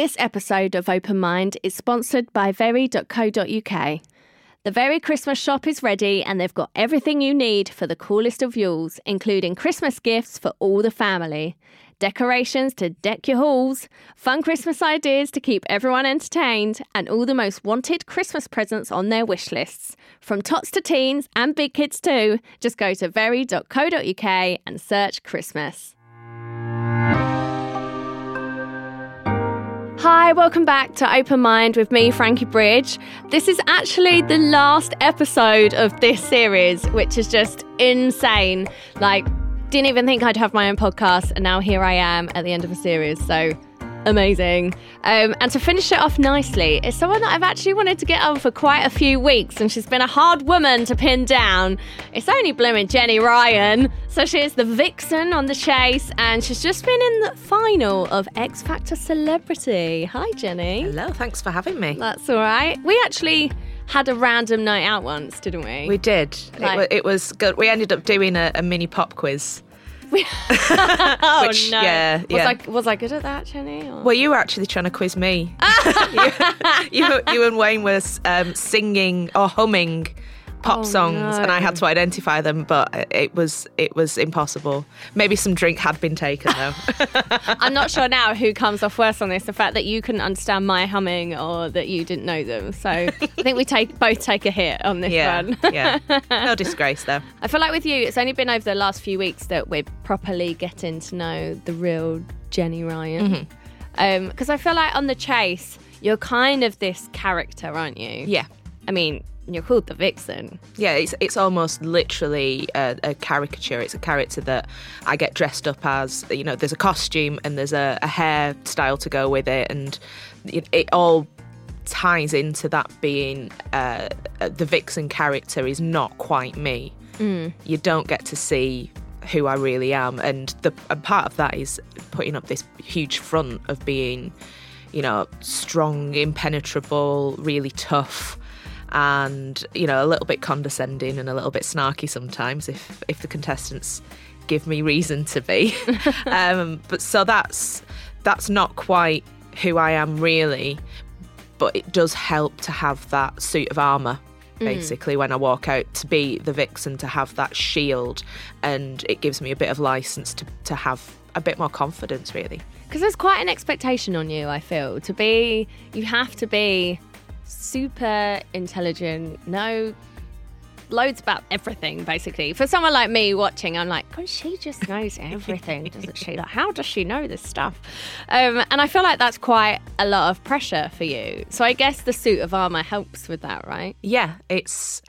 This episode of Open Mind is sponsored by very.co.uk. The Very Christmas shop is ready and they've got everything you need for the coolest of Yules, including Christmas gifts for all the family, decorations to deck your halls, fun Christmas ideas to keep everyone entertained, and all the most wanted Christmas presents on their wish lists. From tots to teens and big kids too, just go to very.co.uk and search Christmas. Hi, welcome back to Open Mind with me, Frankie Bridge. This is actually the last episode of this series, which is just insane. Like, didn't even think I'd have my own podcast, and now here I am at the end of a series. So amazing. Um, and to finish it off nicely, it's someone that I've actually wanted to get on for quite a few weeks, and she's been a hard woman to pin down. It's only blooming Jenny Ryan. So she is the vixen on the chase, and she's just been in the final of X Factor Celebrity. Hi, Jenny. Hello, thanks for having me. That's all right. We actually had a random night out once, didn't we? We did. Like- it, wa- it was good. We ended up doing a, a mini pop quiz. oh which- no! yeah, was yeah. I was I good at that, Jenny? or- Well, you were actually trying to quiz me. you, you, you and Wayne was um, singing or humming pop Oh, songs, and I had to identify them, but it was it was impossible. Maybe some drink had been taken though. I'm not sure now who comes off worse on this: the fact that you couldn't understand my humming or that you didn't know them. So I think we take both take a hit on this yeah, one. yeah. No disgrace though. I feel like with you, it's only been over the last few weeks that we're properly getting to know the real Jenny Ryan. Mm-hmm. Because I feel like on the chase, you're kind of this character, aren't you? Yeah. I mean, you're called the vixen. Yeah, it's it's almost literally a, a caricature. It's a character that I get dressed up as. You know, there's a costume and there's a, a hairstyle to go with it, and it, it all ties into that being uh, the vixen character is not quite me. You don't get to see who I really am, and the and part of that is putting up this huge front of being, you know, strong, impenetrable, really tough and you know a little bit condescending and a little bit snarky sometimes if if the contestants give me reason to be um, but so that's that's not quite who I am really but it does help to have that suit of armor basically when I walk out to be the vixen to have that shield and it gives me a bit of license to, to have a bit more confidence really Because there's quite an expectation on you, I feel. To be, you have to be super intelligent, know loads about everything, basically. For someone like me watching, I'm like, God, she just knows everything, doesn't she? Like, how does she know this stuff? Um, and I feel like that's quite a lot of pressure for you. So I guess the suit of armor helps with that, right? Yeah, it's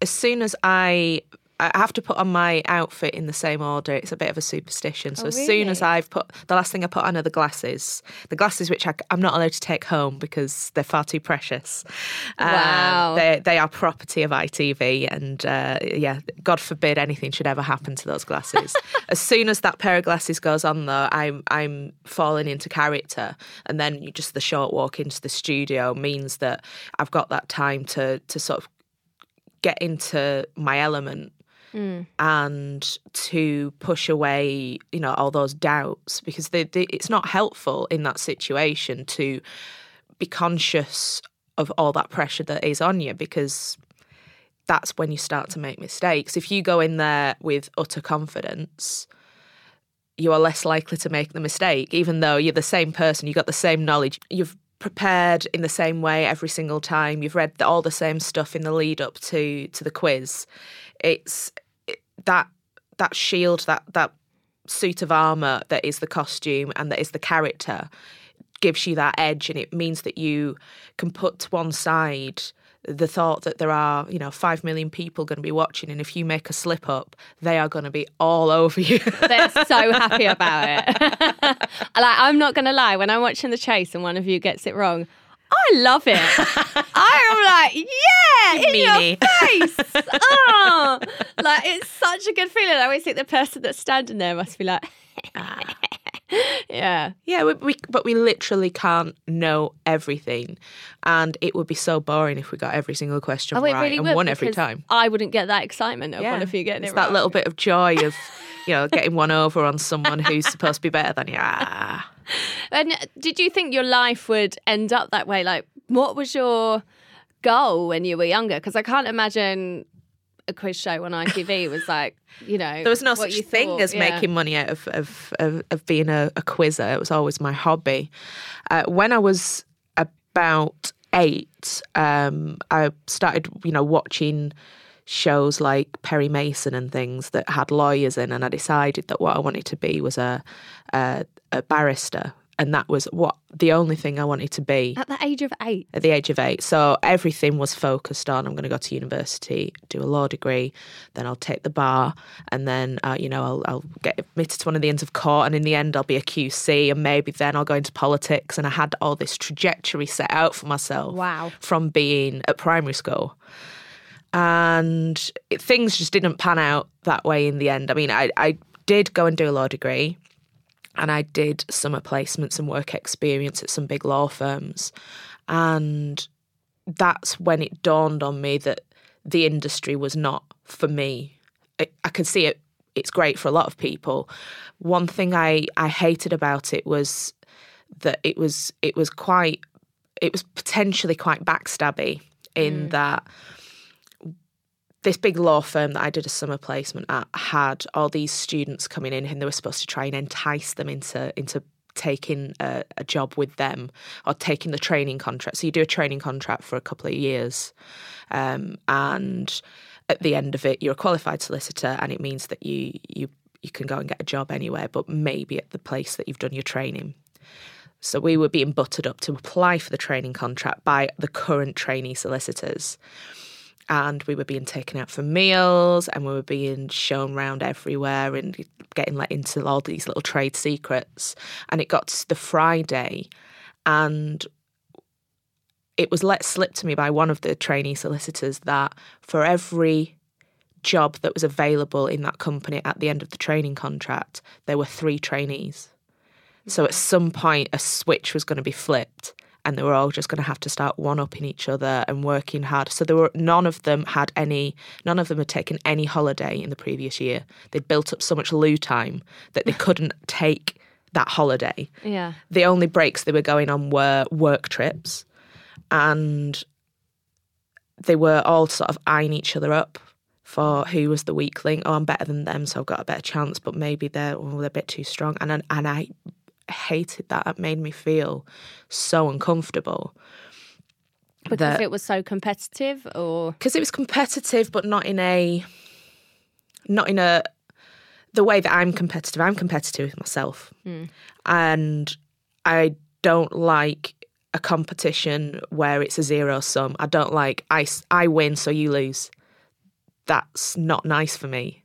as soon as I I have to put on my outfit in the same order. It's a bit of a superstition. So Oh, as soon as? I've put the last thing I put on are the glasses, the glasses which I, am not allowed to take home because they're far too precious. Um, Wow. they they are property of ITV, and uh, yeah, God forbid anything should ever happen to those glasses. as soon as that pair of glasses goes on, though, I'm I'm falling into character, and then just the short walk into the studio means that I've got that time to to sort of get into my element Mm. and to push away you know all those doubts because they, they, it's not helpful in that situation to be conscious of all that pressure that is on you because that's when you start to make mistakes. If you go in there with utter confidence you are less likely to make the mistake, even though you're the same person, you've got the same knowledge, you've prepared in the same way every single time, you've read the, all the same stuff in the lead up to to the quiz. It's it, that that shield, that that suit of armor that is the costume and that is the character gives you that edge, and it means that you can put to one side the thought that there are, you know, five million people going to be watching, and if you make a slip up, they are going to be all over you. They're so happy about it. like, I'm not going to lie, when I'm watching The Chase and one of you gets it wrong, I love it. I'm like, yeah, in meanie. your face. oh, like it's such a good feeling. I always think the person that's standing there must be like, ah. yeah. Yeah, we, we but we literally can't know everything, and it would be so boring if we got every single question Oh, right really and won every time. I wouldn't get that excitement of one of you getting it's it that wrong. little bit of joy of you know getting one over on someone who's supposed to be better than you. Ah. And did you think your life would end up that way? Like, what was your goal when you were younger? Because I can't imagine a quiz show on ITV was like, you know, there was no such thing thought. as Yeah. making money out of of, of, of being a, a quizzer. It was always my hobby. Uh, when I was about eight, um, I started, you know, watching shows like Perry Mason and things that had lawyers in, and I decided that what I wanted to be was a a, a barrister, and that was what the only thing I wanted to be At the age of eight. at the age of eight. So everything was focused on I'm going to go to university, do a law degree, then I'll take the bar, and then uh, you know I'll, I'll get admitted to one of the Inns of Court, and in the end I'll be a QC, and maybe then I'll go into politics. And I had all this trajectory set out for myself. Wow. From being at primary school. And it, things just didn't pan out that way in the end. I mean, I, I did go and do a law degree and I did summer placements and work experience at some big law firms. And that's when it dawned on me that the industry was not for me. I, I could see it, it's great for a lot of people. One thing I, I hated about it was that it was it was quite it was potentially quite backstabby in mm. that this big law firm that I did a summer placement at had all these students coming in and they were supposed to try and entice them into into taking a, a job with them or taking the training contract. So you do a training contract for a couple of years, um, and at the end of it, you're a qualified solicitor, and it means that you you you can go and get a job anywhere, but maybe at the place that you've done your training. So we were being buttered up to apply for the training contract by the current trainee solicitors. And we were being taken out for meals and we were being shown around everywhere and getting let into all these little trade secrets. And it got to the Friday and it was let slip to me by one of the trainee solicitors that for every job that was available in that company at the end of the training contract, there were three trainees. So at some point, a switch was going to be flipped, and they were all just going to have to start one upping each other and working hard. So there were none of them had any, none of them had taken any holiday in the previous year. They'd built up so much lieu time that they couldn't take that holiday. Yeah. The only breaks they were going on were work trips, and they were all sort of eyeing each other up for who was the weakling. Oh, I'm better than them, so I've got a better chance. But maybe they're oh, they're a bit too strong, and and, and I hated that. It made me feel so uncomfortable Because That- it was so competitive, or because it was competitive, but not in a not in a the way that I'm competitive. I'm competitive with myself, hmm. and I don't like a competition where it's a zero sum. I don't like I I win so you lose. That's not nice for me.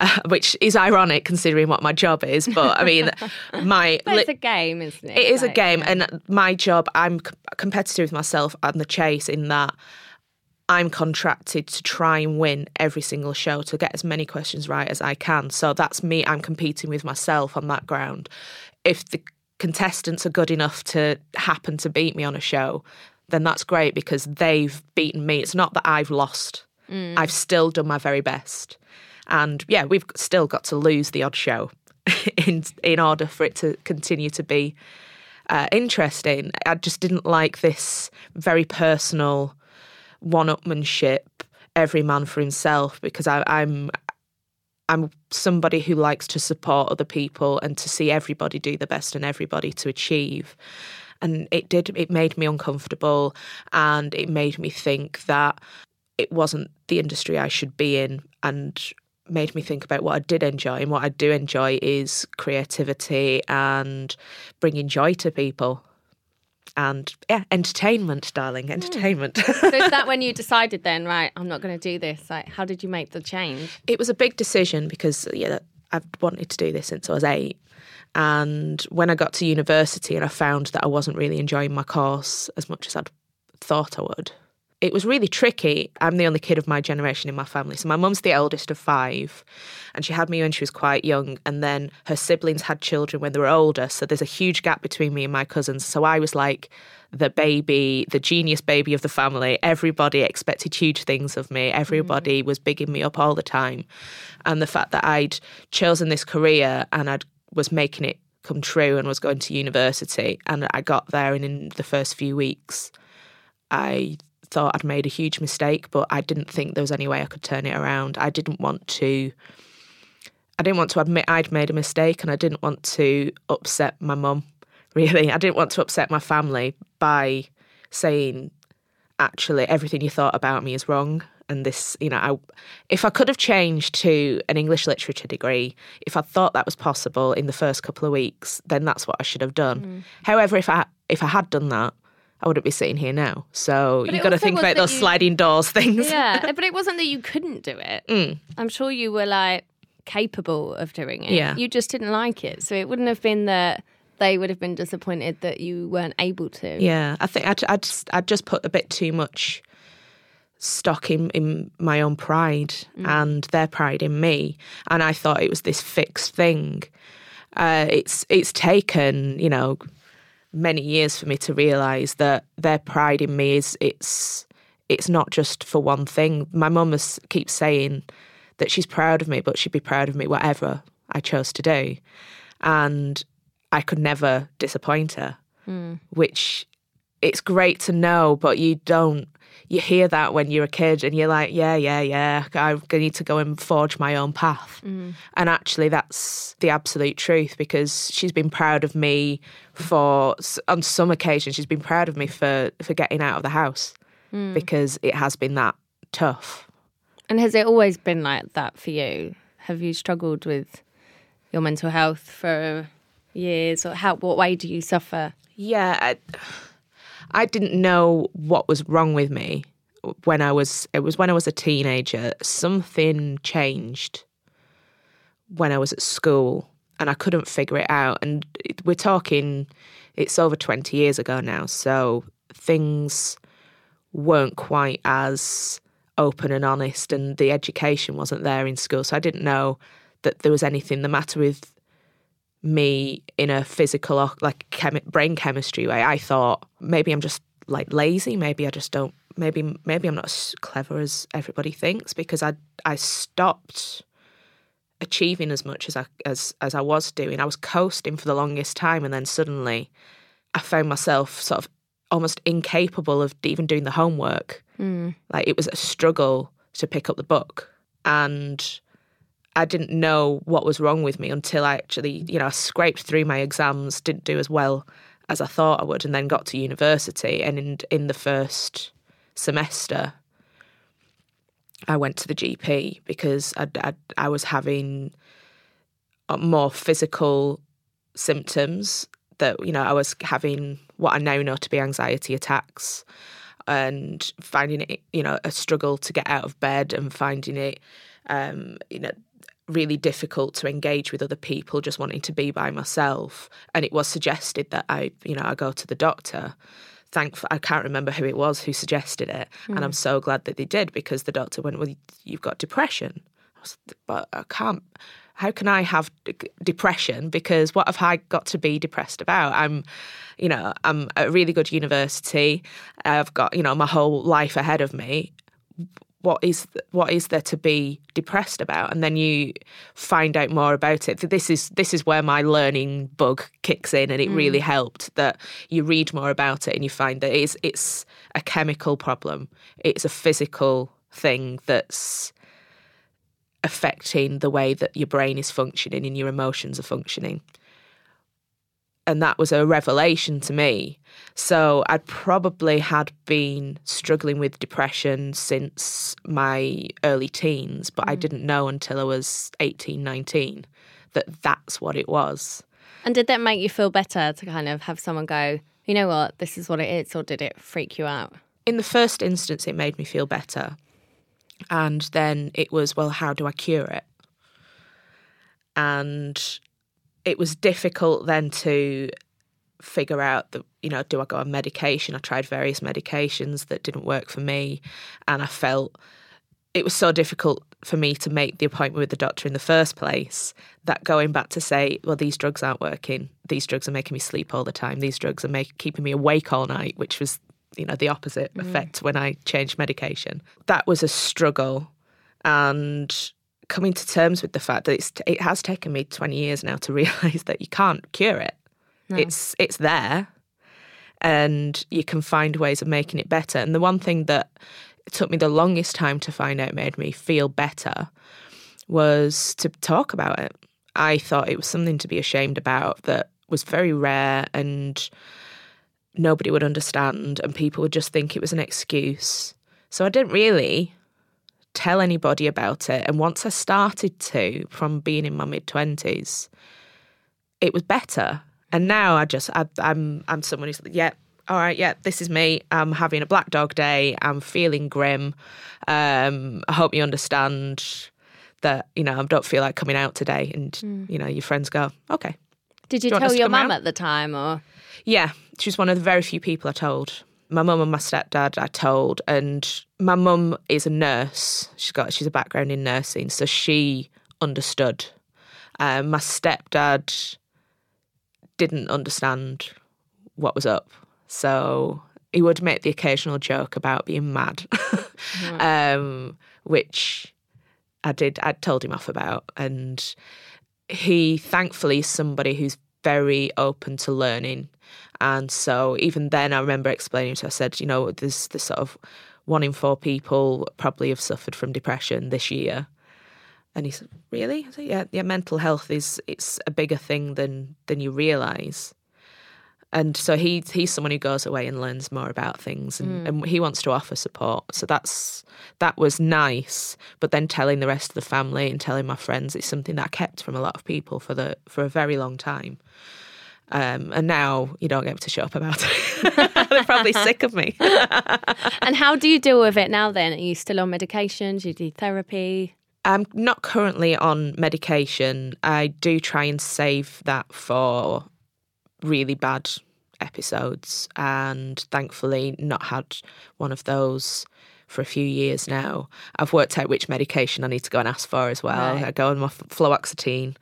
Uh, which is ironic considering what my job is, but I mean, my li- it's a game, isn't it? it is a game, yeah. and my job, I'm c- competitive with myself and the chase in that I'm contracted to try and win every single show to get as many questions right as I can. So that's me. I'm competing with myself on that ground. If the contestants are good enough to happen to beat me on a show, then that's great because they've beaten me. It's not that I've lost. I've still done my very best. And yeah, we've still got to lose the odd show in in order for it to continue to be uh, interesting. I just didn't like this very personal one-upmanship, every man for himself, because I, I'm I'm somebody who likes to support other people and to see everybody do the best and everybody to achieve. And it did, it made me uncomfortable and it made me think that it wasn't the industry I should be in and made me think about what I did enjoy. And what I do enjoy is creativity and bringing joy to people. And yeah, entertainment, darling, hmm. entertainment. So is that when you decided then, right, I'm not going to do this? Like, how did you make the change? it was a big decision because yeah, I've wanted to do this since I was eight. And when I got to university and I found that I wasn't really enjoying my course as much as I'd thought I would, it was really tricky. I'm the only kid of my generation in my family. So my mum's the eldest of five, and she had me when she was quite young. And then her siblings had children when they were older. So there's a huge gap between me and my cousins. So I was like the baby, the genius baby of the family. Everybody expected huge things of me. Everybody mm. was bigging me up all the time. And the fact that I'd chosen this career and I was making it come true and was going to university. And I got there, and in the first few weeks, I thought I'd made a huge mistake, but I didn't think there was any way I could turn it around. I didn't want to. I didn't want to admit I'd made a mistake, and I didn't want to upset my mum. Really, I didn't want to upset my family by saying, "Actually, everything you thought about me is wrong." and this, you know, I, if I could have changed to an English literature degree, if I thought that was possible in the first couple of weeks, then that's what I should have done. Mm. However, if I if I had done that, I wouldn't be sitting here now. So but you've got to think about those you, sliding doors things. Yeah, but it wasn't that you couldn't do it. Mm. I'm sure you were like capable of doing it. Yeah. You just didn't like it. So it wouldn't have been that they would have been disappointed that you weren't able to. Yeah, I think I'd, I'd, just, I'd just put a bit too much stock in, in my own pride mm. and their pride in me. And I thought it was this fixed thing. Uh, it's it's taken, you know, many years for me to realise that their pride in me is it's it's not just for one thing. My mum keeps saying that she's proud of me, but she'd be proud of me whatever I chose to do. And I could never disappoint her, mm. which it's great to know, but you don't you hear that when you're a kid and you're like, yeah, yeah, yeah, I need to go and forge my own path. Mm. And actually, that's the absolute truth because she's been proud of me for, on some occasions, she's been proud of me for, for getting out of the house mm. because it has been that tough. And has it always been like that for you? Have you struggled with your mental health for years, or how? What way do you suffer? Yeah, I, I didn't know what was wrong with me when I was it was when I was a teenager. Something changed when I was at school and I couldn't figure it out. And we're talking it's over 20 years ago now, so things weren't quite as open and honest and the education wasn't there in school. So I didn't know that there was anything the matter with me in a physical or like chem- brain chemistry way. I thought maybe I'm just like lazy. Maybe I just don't. Maybe maybe I'm not as clever as everybody thinks because I I stopped achieving as much as I as as I was doing. I was coasting for the longest time, and then suddenly I found myself sort of almost incapable of even doing the homework. Mm. Like it was a struggle to pick up the book, and I didn't know what was wrong with me until I actually, you know, I scraped through my exams, didn't do as well as I thought I would, and then got to university. And in in the first semester, I went to the GP because I I, I was having more physical symptoms that you know I was having what I now know to be anxiety attacks and finding it you know a struggle to get out of bed and finding it um, you know really difficult to engage with other people, just wanting to be by myself. And it was suggested that I, you know, I go to the doctor. Thankful, I can't remember who it was who suggested it, mm. and I'm hmm. so glad that they did because the doctor went, "Well, you've got depression." I was, but I can't. How can I have depression? Because what have I got to be depressed about? I'm, you know, I'm at a really good university. I've got, you know, my whole life ahead of me what is what is there to be depressed about? And then you find out more about it. This is this is where my learning bug kicks in and it mm. really helped that you read more about it and you find that it's it's a chemical problem. It's a physical thing that's affecting the way that your brain is functioning and your emotions are functioning and that was a revelation to me. So I'd probably had been struggling with depression since my early teens, but mm. I didn't know until I was 18, 19 that that's what it was. And did that make you feel better to kind of have someone go, you know what, this is what it is, or did it freak you out? In the first instance, it made me feel better. And then it was, well, how do I cure it? And it was difficult then to figure out that you know do I go on medication? I tried various medications that didn't work for me and I felt it was so difficult for me to make the appointment with the doctor in the first place that going back to say well these drugs aren't working. These drugs are making me sleep all the time. These drugs are make, keeping me awake all night which was you know the opposite mm. effect when I changed medication. That was a struggle and coming to terms with the fact that it's it has taken me 20 years now to realize that you can't cure it. It's it's there and you can find ways of making it better. And the one thing that took me the longest time to find out made me feel better was to talk about it. I thought it was something to be ashamed about that was very rare and nobody would understand and people would just think it was an excuse. So I didn't really tell anybody about it. And once I started to, from being in my mid 20s, it was better. And now I just, I, I'm, I'm someone who's like, yeah, all right, yeah, this is me. I'm having a black dog day. I'm feeling grim. Um, I hope you understand that, you know, I don't feel like coming out today. And, you know, your friends go, okay. Did you you tell your mum at the time or? Yeah, she's one of the very few people I told. My mum and my stepdad I told, and my mum is a nurse. She's got she's a background in nursing, so she understood. Um, my stepdad didn't understand what was up, so he would make the occasional joke about being mad, um, which I did. I told him off about, and he thankfully is somebody who's very open to learning. And so even then, I remember explaining to. I said, you know, there's this sort of one in four people probably have suffered from depression this year. And he said, "Really?" I said, "Yeah, yeah. Mental health is it's a bigger thing than than you realise. And so he he's someone who goes away and learns more about things, and, hmm. and he wants to offer support. So that's that was nice. But then telling the rest of the family and telling my friends is something that I kept from a lot of people for the for a very long time. Um, and now you don't get to shut up about it. They're probably sick of me. And how do you deal with it now then? Are you still on medication? Do you do therapy? I'm not currently on medication. I do try and save that for really bad episodes, and thankfully, not had one of those for a few years now. I've worked out which medication I need to go and ask for as well. Right. I go on my fluoxetine,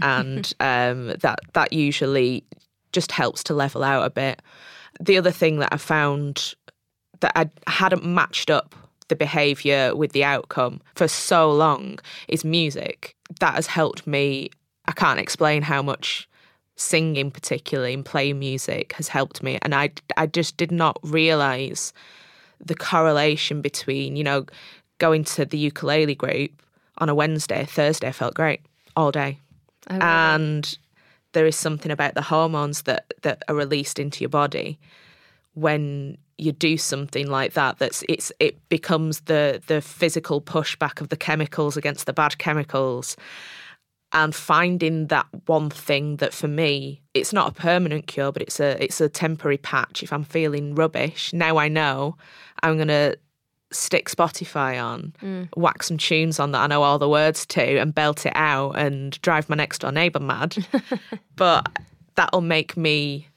and um, that that usually just helps to level out a bit. The other thing that I found that I hadn't matched up the behavior with the outcome for so long is music. That has helped me. I can't explain how much singing, particularly and playing music, has helped me. And I, I just did not realize the correlation between, you know, going to the ukulele group on a Wednesday, Thursday, I felt great all day. Oh, really? And there is something about the hormones that, that are released into your body when you do something like that that's it's it becomes the the physical pushback of the chemicals against the bad chemicals and finding that one thing that for me it's not a permanent cure but it's a it's a temporary patch. If i'm feeling rubbish now i know i'm going to stick spotify on mm. whack some tunes on that i know all the words to and belt it out and drive my next door neighbour mad. But that'll make me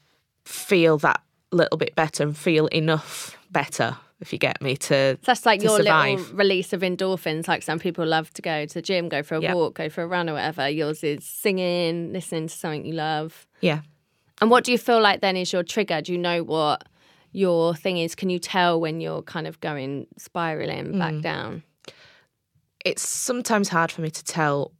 feel that little bit better and feel enough better if you get me to So that's like to your survive. little release of endorphins. Like some people love to go to the gym, go for a Yeah. walk, go for a run or whatever. Yours is singing, listening to something you love. yeah And what do you feel like then is your trigger? Do you know what your thing is? Can you tell when you're kind of going spiraling Mm. back down? it's sometimes hard for me to tell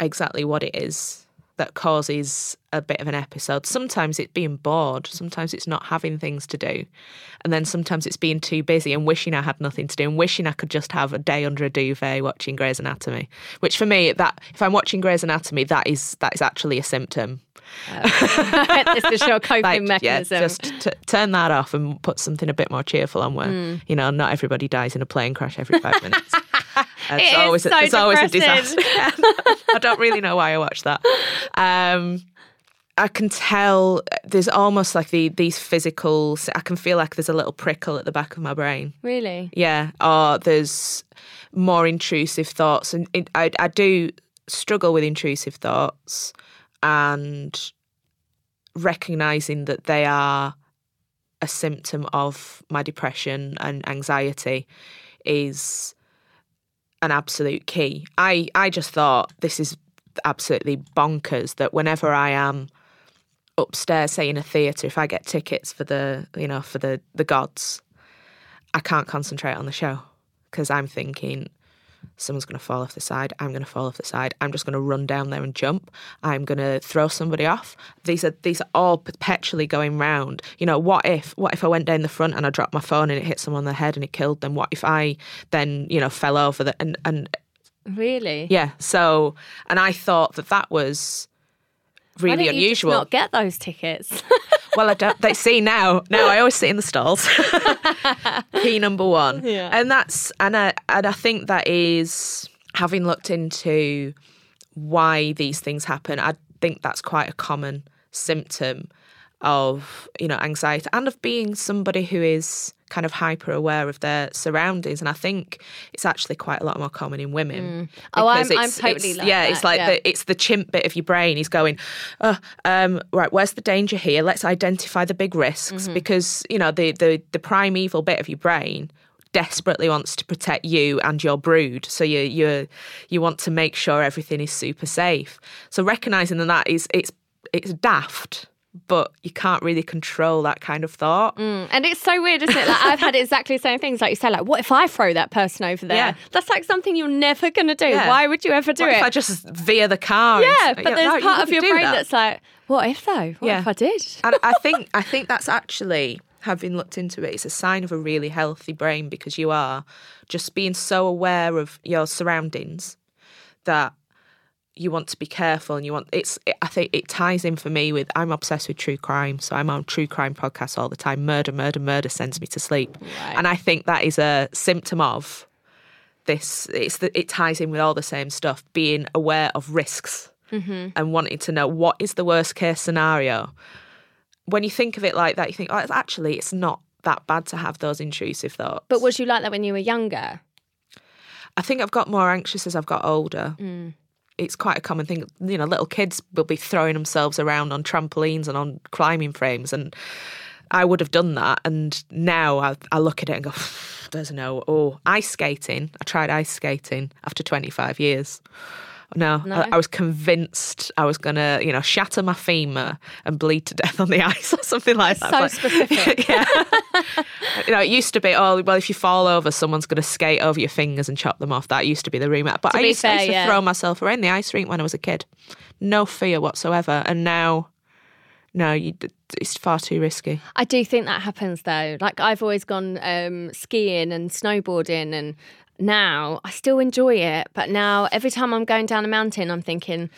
exactly what it is that causes a bit of an episode. Sometimes it's being bored, sometimes it's not having things to do. And then sometimes it's being too busy and wishing I had nothing to do and wishing I could just have a day under a duvet watching Grey's Anatomy. Which for me that if I'm watching Grey's Anatomy that is that is actually a symptom. this is your coping Like, mechanism. Yeah, just t- turn that off and put something a bit more cheerful on where, Hmm. you know, not everybody dies in a plane crash every five minutes. It's It always, a, so it's always a depressing. disaster. I don't really know why I watch that. Um, I can tell there's almost like the these physical. I can feel like there's a little prickle at the back of my brain. really? Yeah, or there's more intrusive thoughts, and it, I I do struggle with intrusive thoughts, and recognizing that they are a symptom of my depression and anxiety is an absolute key. I I just thought this is absolutely bonkers that whenever I am upstairs, say in a theatre, if I get tickets for the you know for the the gods, I can't concentrate on the show because I'm thinking, someone's going to fall off the side. I'm going to fall off the side. I'm just going to run down there and jump. I'm going to throw somebody off. These are these are all perpetually going round. You know, what if what if I went down the front and I dropped my phone and it hit someone on the head and it killed them? What if I then you know fell over the, and and Really? yeah. So and I thought that that was really don't you just unusual. not get those tickets. well, I don't. They see now. Now I always sit in the stalls. Key number one. Yeah. And that's and I and I think that is having looked into why these things happen. I think that's quite a common symptom of you know anxiety and of being somebody who is kind of hyper aware of their surroundings and i think it's actually quite a lot more common in women. Oh, I'm- I'm totally like yeah that, it's like yeah. the it's the chimp bit of your brain. Is going oh, um, right where's the danger here? Let's identify the big risks Mm-hmm. because you know the, the the primeval bit of your brain desperately wants to protect you and your brood. So you you you want to make sure everything is super safe. So recognizing that that is it's it's daft but you can't really control that kind of thought Mm, and it's so weird, isn't it? Like I've had exactly the same things. Like you say, like what if I throw that person over there? Yeah. That's like something you're never going to do. Yeah. Why would you ever do what it? if I just veer the car yeah, and- but no, there's you part of your brain that. that's like, what if though? What Yeah. if I did? and I think I think that's actually having looked into it, it's a sign of a really healthy brain because you are just being so aware of your surroundings that you want to be careful and you want it's I think it ties in for me with I'm obsessed with true crime so I'm on true crime podcasts all the time murder murder murder sends me to sleep Right. and I think that is a symptom of this it's the, it ties in with all the same stuff being aware of risks mm-hmm. and wanting to know what is the worst case scenario when you think of it like that you think oh it's actually it's not that bad to have those intrusive thoughts But was you like that when you were younger? I think I've got more anxious as I've got older. Mm. It's quite a common thing. You know, little kids will be throwing themselves around on trampolines and on climbing frames, and I would have done that. And now I, I look at it and go, "There's no." Oh, ice skating. I tried ice skating after 25 years. No, I, I was convinced I was gonna, you know, shatter my femur and bleed to death on the ice or something like that. So specific. yeah. you know, it used to be, oh, well, if you fall over, someone's going to skate over your fingers and chop them off. That used to be the rumour. But I used, I used to yeah. throw myself around the ice rink when I was a kid. No fear whatsoever. And now, no, you, it's far too risky. I do think that happens though. Like I've always gone um, skiing and snowboarding, and now I still enjoy it. But now every time I'm going down a mountain, I'm thinking,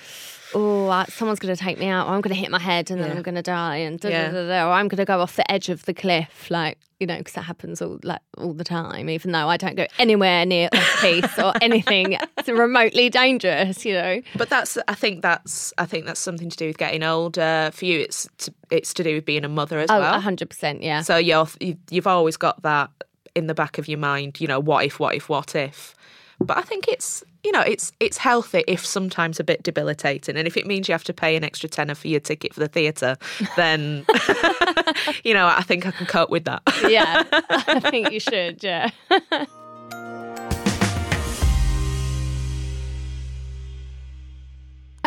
oh, someone's going to take me out, or I'm going to hit my head and then Yeah. I'm going to die, and da, Yeah. da, da, da, or I'm going to go off the edge of the cliff, like you know, because that happens all like all the time. Even though I don't go anywhere near off piste or anything remotely dangerous, you know. But that's, I think that's, I think that's something to do with getting older. For you, it's to, it's to do with being a mother as well. Oh, well. hundred percent, yeah. So you're, you've always got that in the back of your mind, you know, what if, what if, what if. But I think it's, you know, it's it's healthy if sometimes a bit debilitating. And if it means you have to pay an extra tenner for your ticket for the theatre, then, you know, I think I can cope with that. yeah, I think you should. Yeah.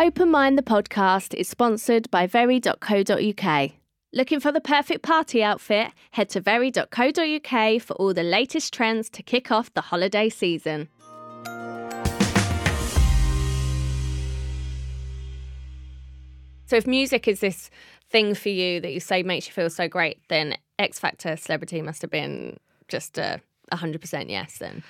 Open Mind the podcast is sponsored by very.co.uk. Looking for the perfect party outfit? Head to very.co.uk for all the latest trends to kick off the holiday season. So, if music is this thing for you that you say makes you feel so great, then X Factor celebrity must have been just a hundred percent yes. Then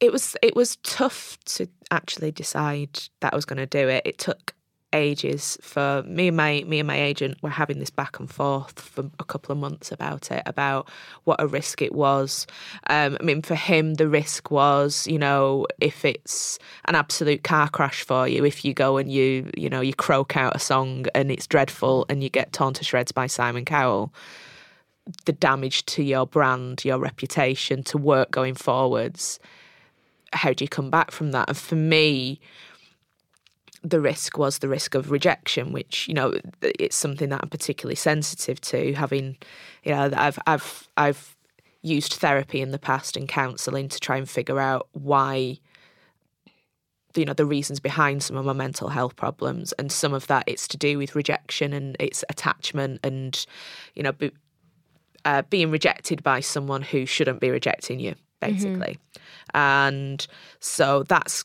it was it was tough to actually decide that I was going to do it. It took ages for me and my me and my agent were having this back and forth for a couple of months about it about what a risk it was um, i mean for him the risk was you know if it's an absolute car crash for you if you go and you you know you croak out a song and it's dreadful and you get torn to shreds by simon cowell the damage to your brand your reputation to work going forwards how do you come back from that? And for me, the risk was the risk of rejection, which you know it's something that I'm particularly sensitive to. Having, you know, I've I've I've used therapy in the past and counselling to try and figure out why. You know the reasons behind some of my mental health problems, and some of that it's to do with rejection and it's attachment, and you know, be, uh, being rejected by someone who shouldn't be rejecting you basically. And so that's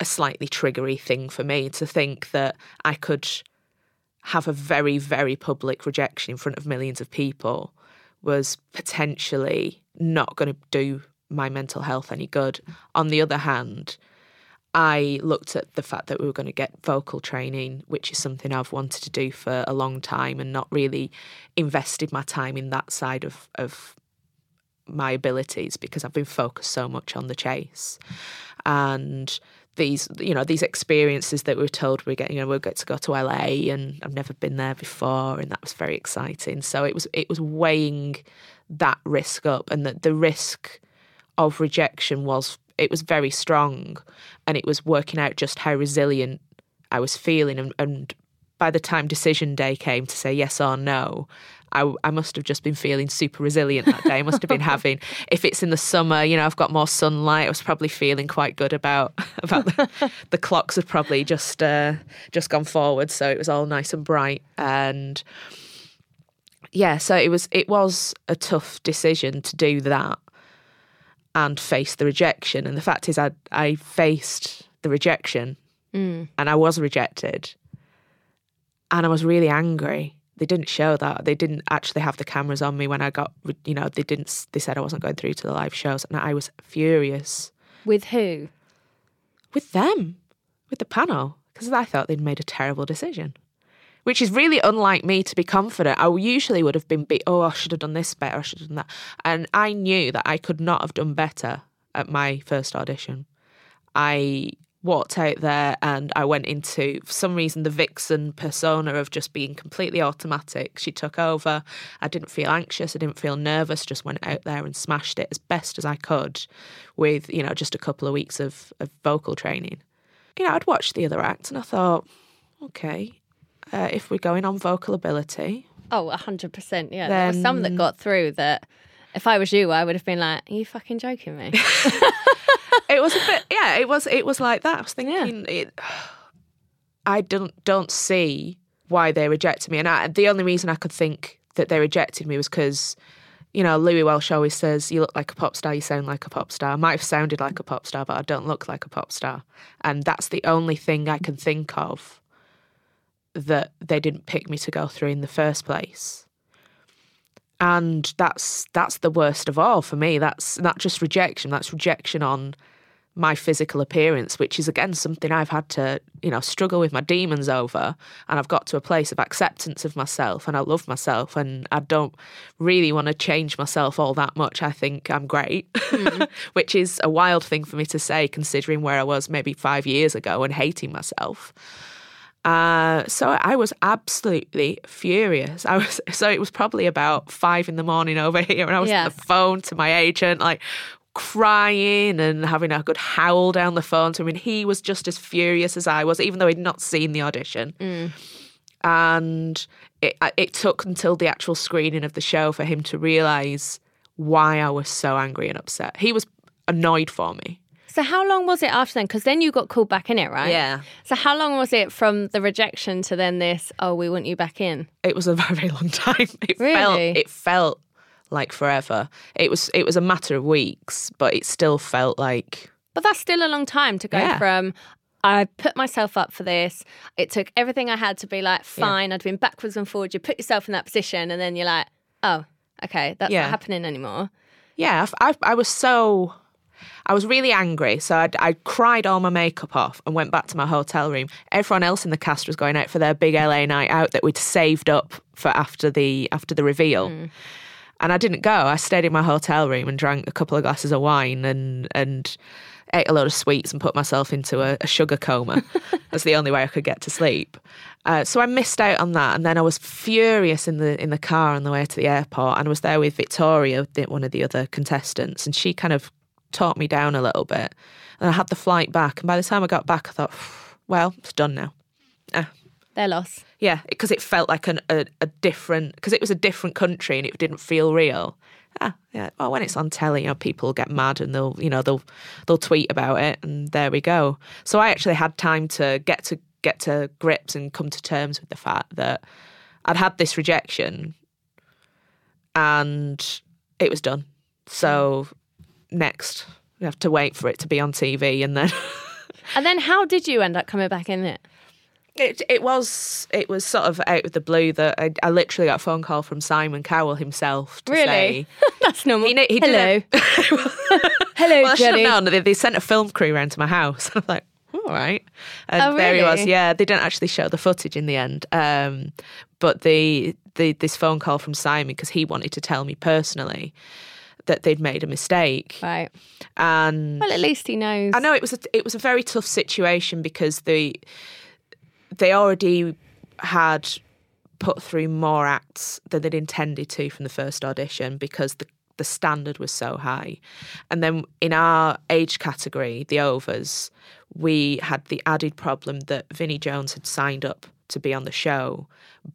a slightly triggery thing for me to think that I could have a very, very public rejection in front of millions of people was potentially not going to do my mental health any good. On the other hand, I looked at the fact that we were going to get vocal training, which is something I've wanted to do for a long time and not really invested my time in that side of, of my abilities because I've been focused so much on the chase. And these, you know, these experiences that we were told we are getting, you know, we'll get to go to LA and I've never been there before and that was very exciting. So it was it was weighing that risk up and that the risk of rejection was it was very strong and it was working out just how resilient I was feeling and, and by the time decision day came to say yes or no, I, I must have just been feeling super resilient that day. I must have been having, if it's in the summer, you know, I've got more sunlight. I was probably feeling quite good about about the, the clocks had probably just uh, just gone forward, so it was all nice and bright. And yeah, so it was it was a tough decision to do that and face the rejection. And the fact is, I I faced the rejection, mm. and I was rejected, and I was really angry they didn't show that. They didn't actually have the cameras on me when I got, you know, they didn't, they said I wasn't going through to the live shows. And I was furious. With who? With them, with the panel, because I thought they'd made a terrible decision, which is really unlike me to be confident. I usually would have been, be- oh, I should have done this better, I should have done that. And I knew that I could not have done better at my first audition. I walked out there and I went into, for some reason, the vixen persona of just being completely automatic. She took over. I didn't feel anxious. I didn't feel nervous. Just went out there and smashed it as best as I could with, you know, just a couple of weeks of, of vocal training. You know, I'd watched the other act and I thought, okay, uh, if we're going on vocal ability. Oh, 100%. Yeah. There were some that got through that if I was you, I would have been like, are you fucking joking me? it was a bit, yeah. It was, it was like that. I was thinking, yeah. it, I don't don't see why they rejected me, and I, the only reason I could think that they rejected me was because, you know, Louis Walsh always says, "You look like a pop star, you sound like a pop star." I might have sounded like a pop star, but I don't look like a pop star, and that's the only thing I can think of that they didn't pick me to go through in the first place and that's that's the worst of all for me. That's not just rejection that's rejection on my physical appearance which is again something i've had to you know struggle with my demons over. And i've got to a place of acceptance of myself and i love myself and i don't really want to change myself all that much. I think i'm great. Mm. which is a wild thing for me to say considering where i was maybe 5 years ago and hating myself uh, so I was absolutely furious. I was so it was probably about five in the morning over here, and I was yeah. on the phone to my agent, like crying and having a good howl down the phone to him. And he was just as furious as I was, even though he'd not seen the audition. Mm. And it it took until the actual screening of the show for him to realise why I was so angry and upset. He was annoyed for me. So how long was it after then? Because then you got called back in it, right? Yeah. So how long was it from the rejection to then this? Oh, we want you back in. It was a very very long time. It really? felt. It felt like forever. It was. It was a matter of weeks, but it still felt like. But that's still a long time to go yeah. from. I put myself up for this. It took everything I had to be like, fine. Yeah. I'd been backwards and forwards. You put yourself in that position, and then you're like, oh, okay, that's yeah. not happening anymore. Yeah, I, I was so I was really angry, so I'd, I cried all my makeup off and went back to my hotel room. Everyone else in the cast was going out for their big LA night out that we'd saved up for after the after the reveal. Mm. And I didn't go. I stayed in my hotel room and drank a couple of glasses of wine and and ate a lot of sweets and put myself into a, a sugar coma. That's the only way I could get to sleep. Uh, so I missed out on that, and then I was furious in the in the car on the way to the airport, and I was there with Victoria, one of the other contestants, and she kind of talked me down a little bit. And I had the flight back. And by the time I got back, I thought, well, it's done now. Ah. Their loss. Yeah, because it felt like an, a, a different, because it was a different country and it didn't feel real. Ah, yeah. Well, when it's on telly, you know, people get mad and they'll, you know, they'll they'll tweet about it, and there we go. So I actually had time to get to get to grips and come to terms with the fact that I'd had this rejection, and it was done. So next. We have to wait for it to be on TV, and then And then how did you end up coming back in it? it it was it was sort of out of the blue that I, I literally got a phone call from Simon Cowell himself to Really? say That's normal. He he Hello. Hello, well, I should have known. They, they sent a film crew around to my house. I'm like, all right. And Oh, there he was. really? Yeah, they didn't actually show the footage in the end. Um, but the, the this phone call from Simon because he wanted to tell me personally that they'd made a mistake. Right. And Well, at least he knows. I know it was a, it was a very tough situation because they they already had put through more acts than they'd intended to from the first audition because the the standard was so high. And then in our age category, the overs, we had the added problem that Vinnie Jones had signed up to be on the show,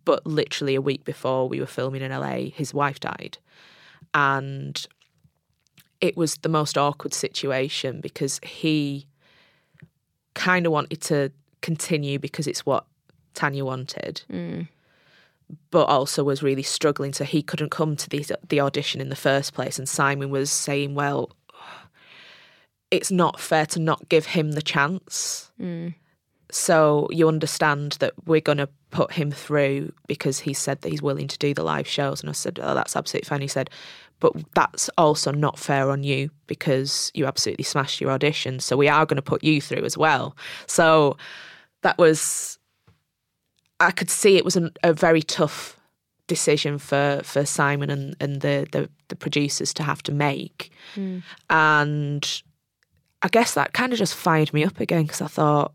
but literally a week before we were filming in LA, his wife died. And it was the most awkward situation because he kind of wanted to continue because it's what Tanya wanted, mm. but also was really struggling. So he couldn't come to the the audition in the first place. And Simon was saying, "Well, it's not fair to not give him the chance." Mm. So you understand that we're going to put him through because he said that he's willing to do the live shows. And I said, oh, that's absolutely fine. He said, but that's also not fair on you because you absolutely smashed your audition. So we are going to put you through as well. So that was, I could see it was an, a very tough decision for, for Simon and, and the, the, the producers to have to make. Hmm. And I guess that kind of just fired me up again because I thought,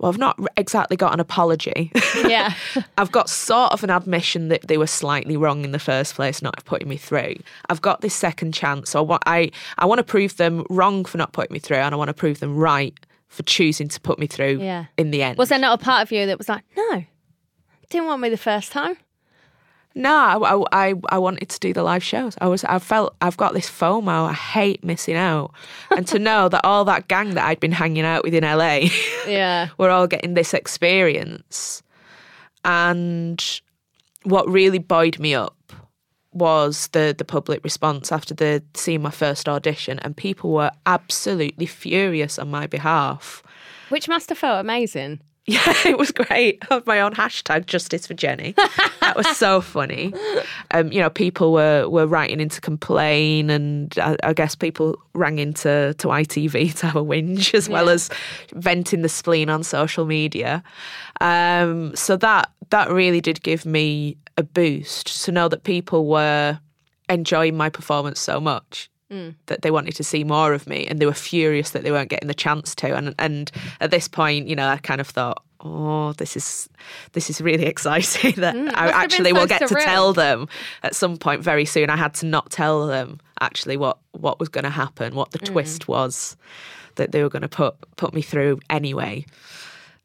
well, I've not exactly got an apology. Yeah. I've got sort of an admission that they were slightly wrong in the first place, not putting me through. I've got this second chance, so I want, I, I want to prove them wrong for not putting me through, and I want to prove them right for choosing to put me through Yeah. in the end. Was there not a part of you that was like, no, didn't want me the first time? No, I, I, I wanted to do the live shows. I was, I felt I've got this FOMO. I hate missing out, and to know that all that gang that I'd been hanging out with in LA, Yeah. we're all getting this experience. And what really buoyed me up was the the public response after the seeing my first audition, and people were absolutely furious on my behalf. Which must have felt amazing. Yeah, it was great. I had my own hashtag Justice for Jenny. that was so funny. Um, you know, people were, were writing in to complain, and I, I guess people rang into to ITV to have a whinge as well Yeah. as venting the spleen on social media. Um, so that that really did give me a boost to know that people were enjoying my performance so much Mm. that they wanted to see more of me and they were furious that they weren't getting the chance to. And and at this point you know I kind of thought oh this is this is really exciting that mm, I have been actually will so get to tell them at some point very soon. I had to not tell them actually what what was going to happen what the mm. twist was that they were going to put put me through anyway.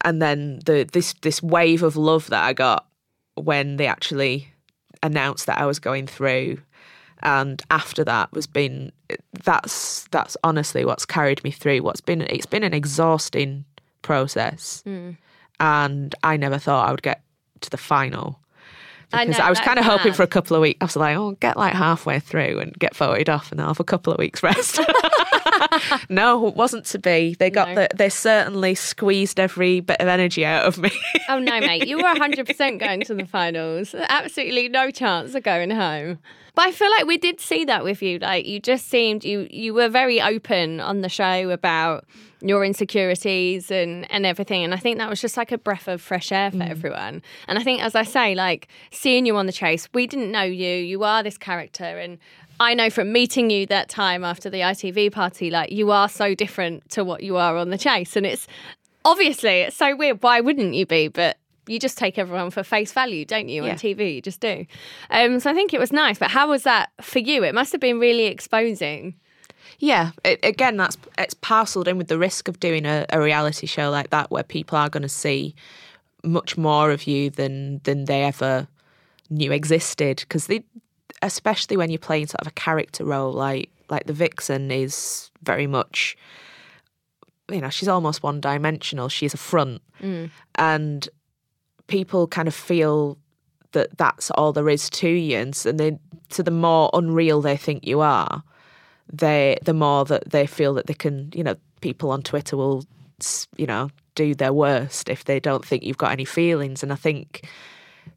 And then the this this wave of love that I got when they actually announced that I was going through and after that was been that's that's honestly what's carried me through what's been it's been an exhausting process. Hmm. And I never thought I would get to the final I because know, I, was kind of hoping for a couple of weeks. I was like, oh, get like halfway through and get voted off, and I'll have a couple of weeks rest. no, it wasn't to be. They got No. the, they certainly squeezed every bit of energy out of me. Oh no, mate, you were 100% going to the finals. Absolutely no chance of going home. But I feel like we did see that with you. Like you just seemed you you were very open on the show about your insecurities and and everything. And I think that was just like a breath of fresh air for everyone. And I think as I say like seeing you on the chase, we didn't know you. You are this character. And I know from meeting you that time after the ITV party like you are so different to what you are on the chase. And it's obviously it's so weird. Why wouldn't you be? But you just take everyone for face value don't you Yeah. on tv you just do. Um, so i think it was nice. But how was that for you? It must have been really exposing Yeah, it, again, that's it's parceled in with the risk of doing a, a reality show like that, where people are going to see much more of you than than they ever knew existed. Because they, especially when you're playing sort of a character role, like like the vixen is very much, you know, she's almost one dimensional. She's a front, mm. and people kind of feel that that's all there is to you, and, so- they, to the more unreal they think you are, they the more that they feel that they can, you know, people on Twitter will, you know, do their worst if they don't think you've got any feelings. And I think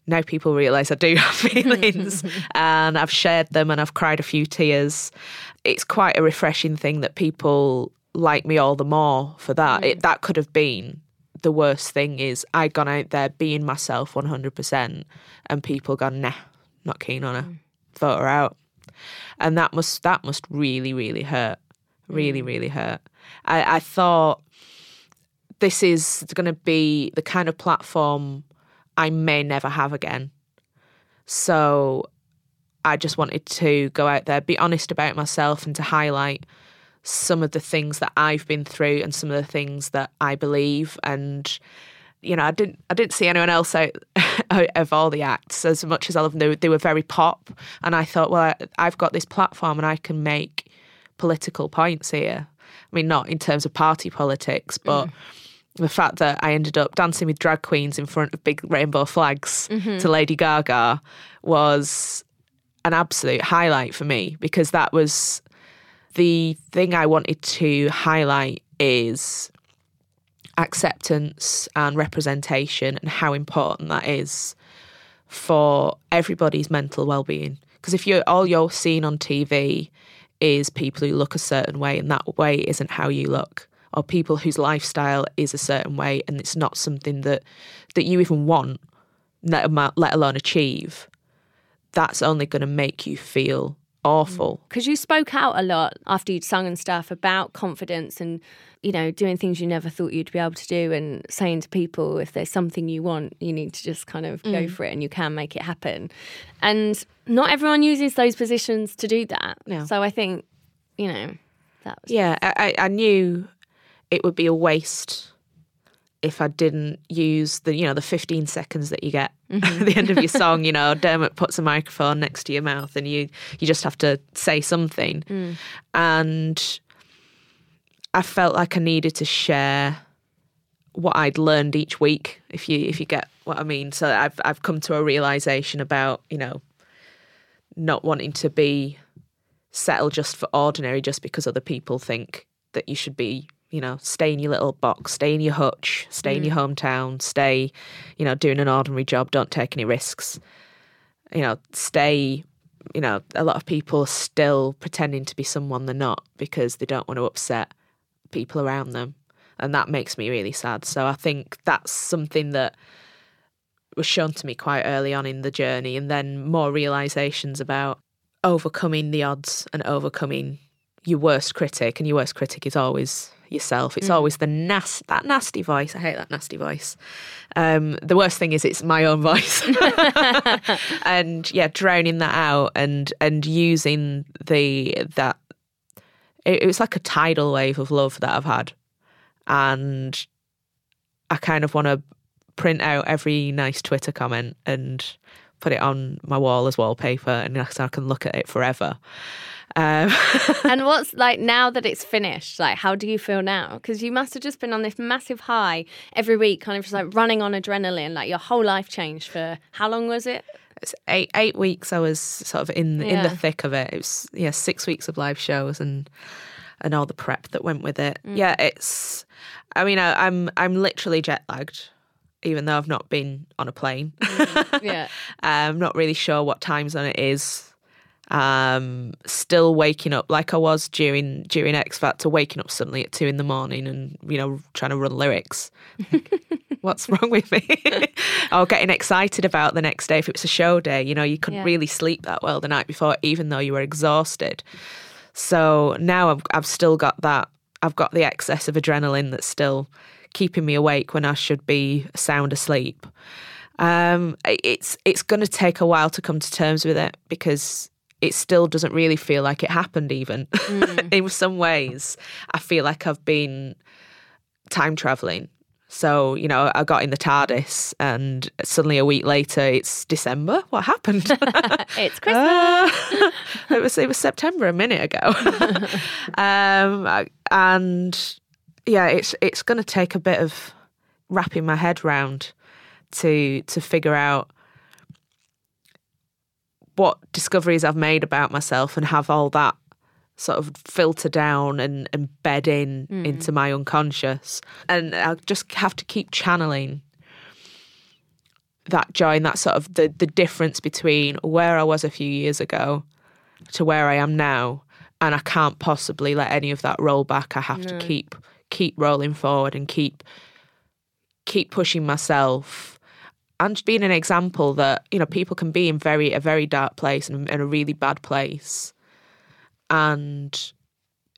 now people realise I do have feelings and I've shared them and I've cried a few tears. It's quite a refreshing thing that people like me all the more for that. Mm. It, that could have been the worst thing is I'd gone out there being myself 100% and people gone, nah, not keen on her, mm. vote her out. And that must, that must really, really hurt. Really, mm. really hurt. I, I thought this is going to be the kind of platform I may never have again. So I just wanted to go out there, be honest about myself, and to highlight some of the things that I've been through and some of the things that I believe. And you know, I didn't I didn't see anyone else out, out of all the acts as much as all of them. They, they were very pop, and I thought, well, I've got this platform and I can make political points here. I mean, not in terms of party politics, but. Mm the fact that I ended up dancing with drag queens in front of big rainbow flags mm-hmm. to Lady Gaga was an absolute highlight for me because that was the thing I wanted to highlight is acceptance and representation and how important that is for everybody's mental well-being. Because if you're all you're seeing on TV is people who look a certain way and that way isn't how you look or people whose lifestyle is a certain way and it's not something that that you even want let, let alone achieve that's only going to make you feel awful. Because you spoke out a lot after you'd sung and stuff about confidence and you know doing things you never thought you'd be able to do and saying to people if there's something you want you need to just kind of mm. go for it and you can make it happen. And not everyone uses those positions to do that. No. so i think you know that was yeah I, I knew it would be a waste if I didn't use the you know the 15 seconds that you get mm-hmm. at the end of your song. You know, Dermot puts a microphone next to your mouth and you you just have to say something. Mm. And I felt like I needed to share what I'd learned each week. If you if you get what I mean. So I've I've come to a realization about you know not wanting to be settled just for ordinary just because other people think that you should be you know, stay in your little box, stay in your hutch, stay mm. in your mm. hometown, stay, you know, doing an ordinary job, don't take any risks. You know, stay, you know, a lot of people are still pretending to be someone they're not because they don't want to upset people around them. And that makes me really sad. So I think that's something that was shown to me quite early on in the journey. And then more realizations about overcoming the odds and overcoming your worst critic. And your worst critic is always yourself. It's mm. always the nas- that nasty voice. I hate that nasty voice. Um, the worst thing is it's my own voice, and yeah, drowning that out and and using the that it, it was like a tidal wave of love that I've had, and I kind of want to print out every nice Twitter comment and put it on my wall as wallpaper, and I can look at it forever. Um, and what's like now that it's finished? Like, how do you feel now? Because you must have just been on this massive high every week, kind of just like running on adrenaline. Like your whole life changed for how long was it? It's eight eight weeks. I was sort of in yeah. in the thick of it. It was yeah six weeks of live shows and and all the prep that went with it. Mm. Yeah, it's. I mean, I, I'm I'm literally jet lagged even though I've not been on a plane. Mm, yeah. I'm not really sure what time zone it is um, still waking up like I was during during X Factor, waking up suddenly at two in the morning and you know trying to run lyrics. What's wrong with me? or getting excited about the next day if it was a show day. You know, you couldn't yeah. really sleep that well the night before, even though you were exhausted. So now I've I've still got that. I've got the excess of adrenaline that's still keeping me awake when I should be sound asleep. Um, it's it's going to take a while to come to terms with it because it still doesn't really feel like it happened even. Mm. in some ways i feel like i've been time traveling. So you know i got in the tardis and suddenly a week later it's december. What happened? It's christmas. Uh, it was it was september a minute ago. Um, and yeah it's it's going to take a bit of wrapping my head round to to figure out what discoveries I've made about myself and have all that sort of filter down and, and bed in hmm. into my unconscious. And I just have to keep channeling that joy and that sort of the, the difference between where I was a few years ago to where I am now. And I can't possibly let any of that roll back. I have to keep keep rolling forward and keep keep pushing myself and being an example that you know people can be in very a very dark place and in a really bad place. And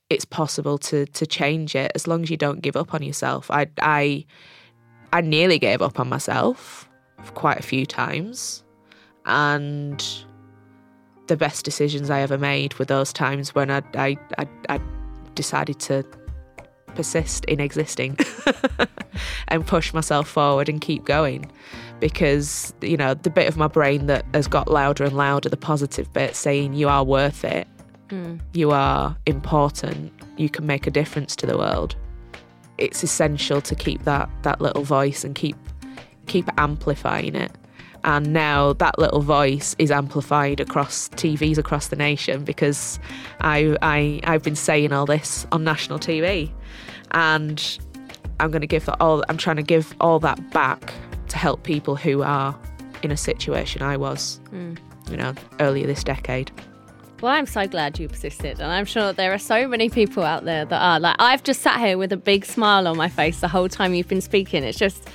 it's possible to to change it as long as you don't give up on yourself. I i i nearly gave up on myself quite a few times. And the best decisions i ever made were those times when i i i, I decided to persist in existing and push myself forward and keep going because you know the bit of my brain that has got louder and louder the positive bit saying you are worth it. Hmm. You are important. You can make a difference to the world. It's essential to keep that that little voice and keep keep amplifying it. And now that little voice is amplified across TVs across the nation because I, I I've been saying all this on national TV, and I'm going to give that all. I'm trying to give all that back to help people who are in a situation I was, hmm. you know, earlier this decade. Well, I'm so glad you persisted, and I'm sure there are so many people out there that are like, I've just sat here with a big smile on my face the whole time you've been speaking. It's just,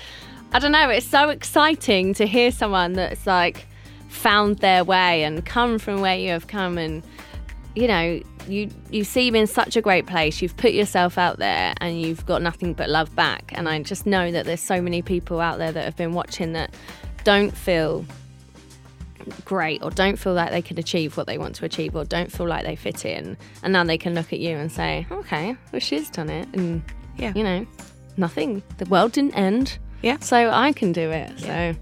I don't know, it's so exciting to hear someone that's like found their way and come from where you have come, and you know, you you seem in such a great place. You've put yourself out there, and you've got nothing but love back. And I just know that there's so many people out there that have been watching that don't feel great or don't feel like they can achieve what they want to achieve or don't feel like they fit in and now they can look at you and say okay well she's done it and Yeah. you know nothing the world didn't end Yeah. so i can do it so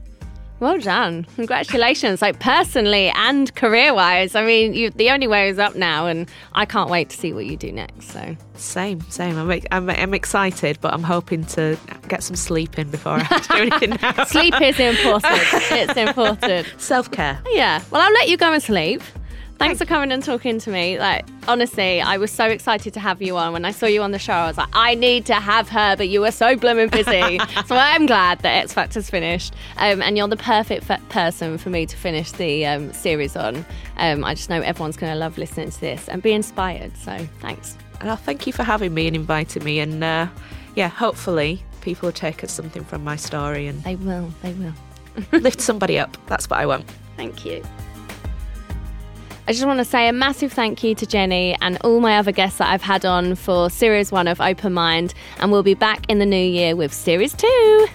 well done congratulations like personally and career wise i mean you the only way is up now and i can't wait to see what you do next so Same, same. I'm, I'm, I'm excited, but I'm hoping to get some sleep in before I do anything now. sleep is important it's important Self care. Yeah. Well, I'll let you go and sleep. Thanks for coming and talking to me. Like, honestly, I was so excited to have you on. When I saw you on the show, I was like, I need to have her, but you were so blooming busy. so I'm glad that X Factor's finished. Um, and you're the perfect fe- person for me to finish the um, series on. Um, I just know everyone's going to love listening to this and be inspired. So thanks. And I'll thank you for having me and inviting me. And uh, yeah, hopefully people will take something from my story and They will. They will. lift somebody up. That's what I want. Thank you. I just want to say a massive thank you to Jenny and all my other guests that I've had on for Series 1 of Open Mind, and we'll be back in the new year with Series 2.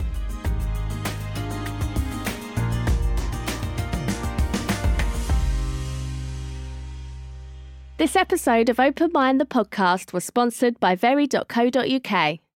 This episode of Open Mind the podcast was sponsored by very.co.uk.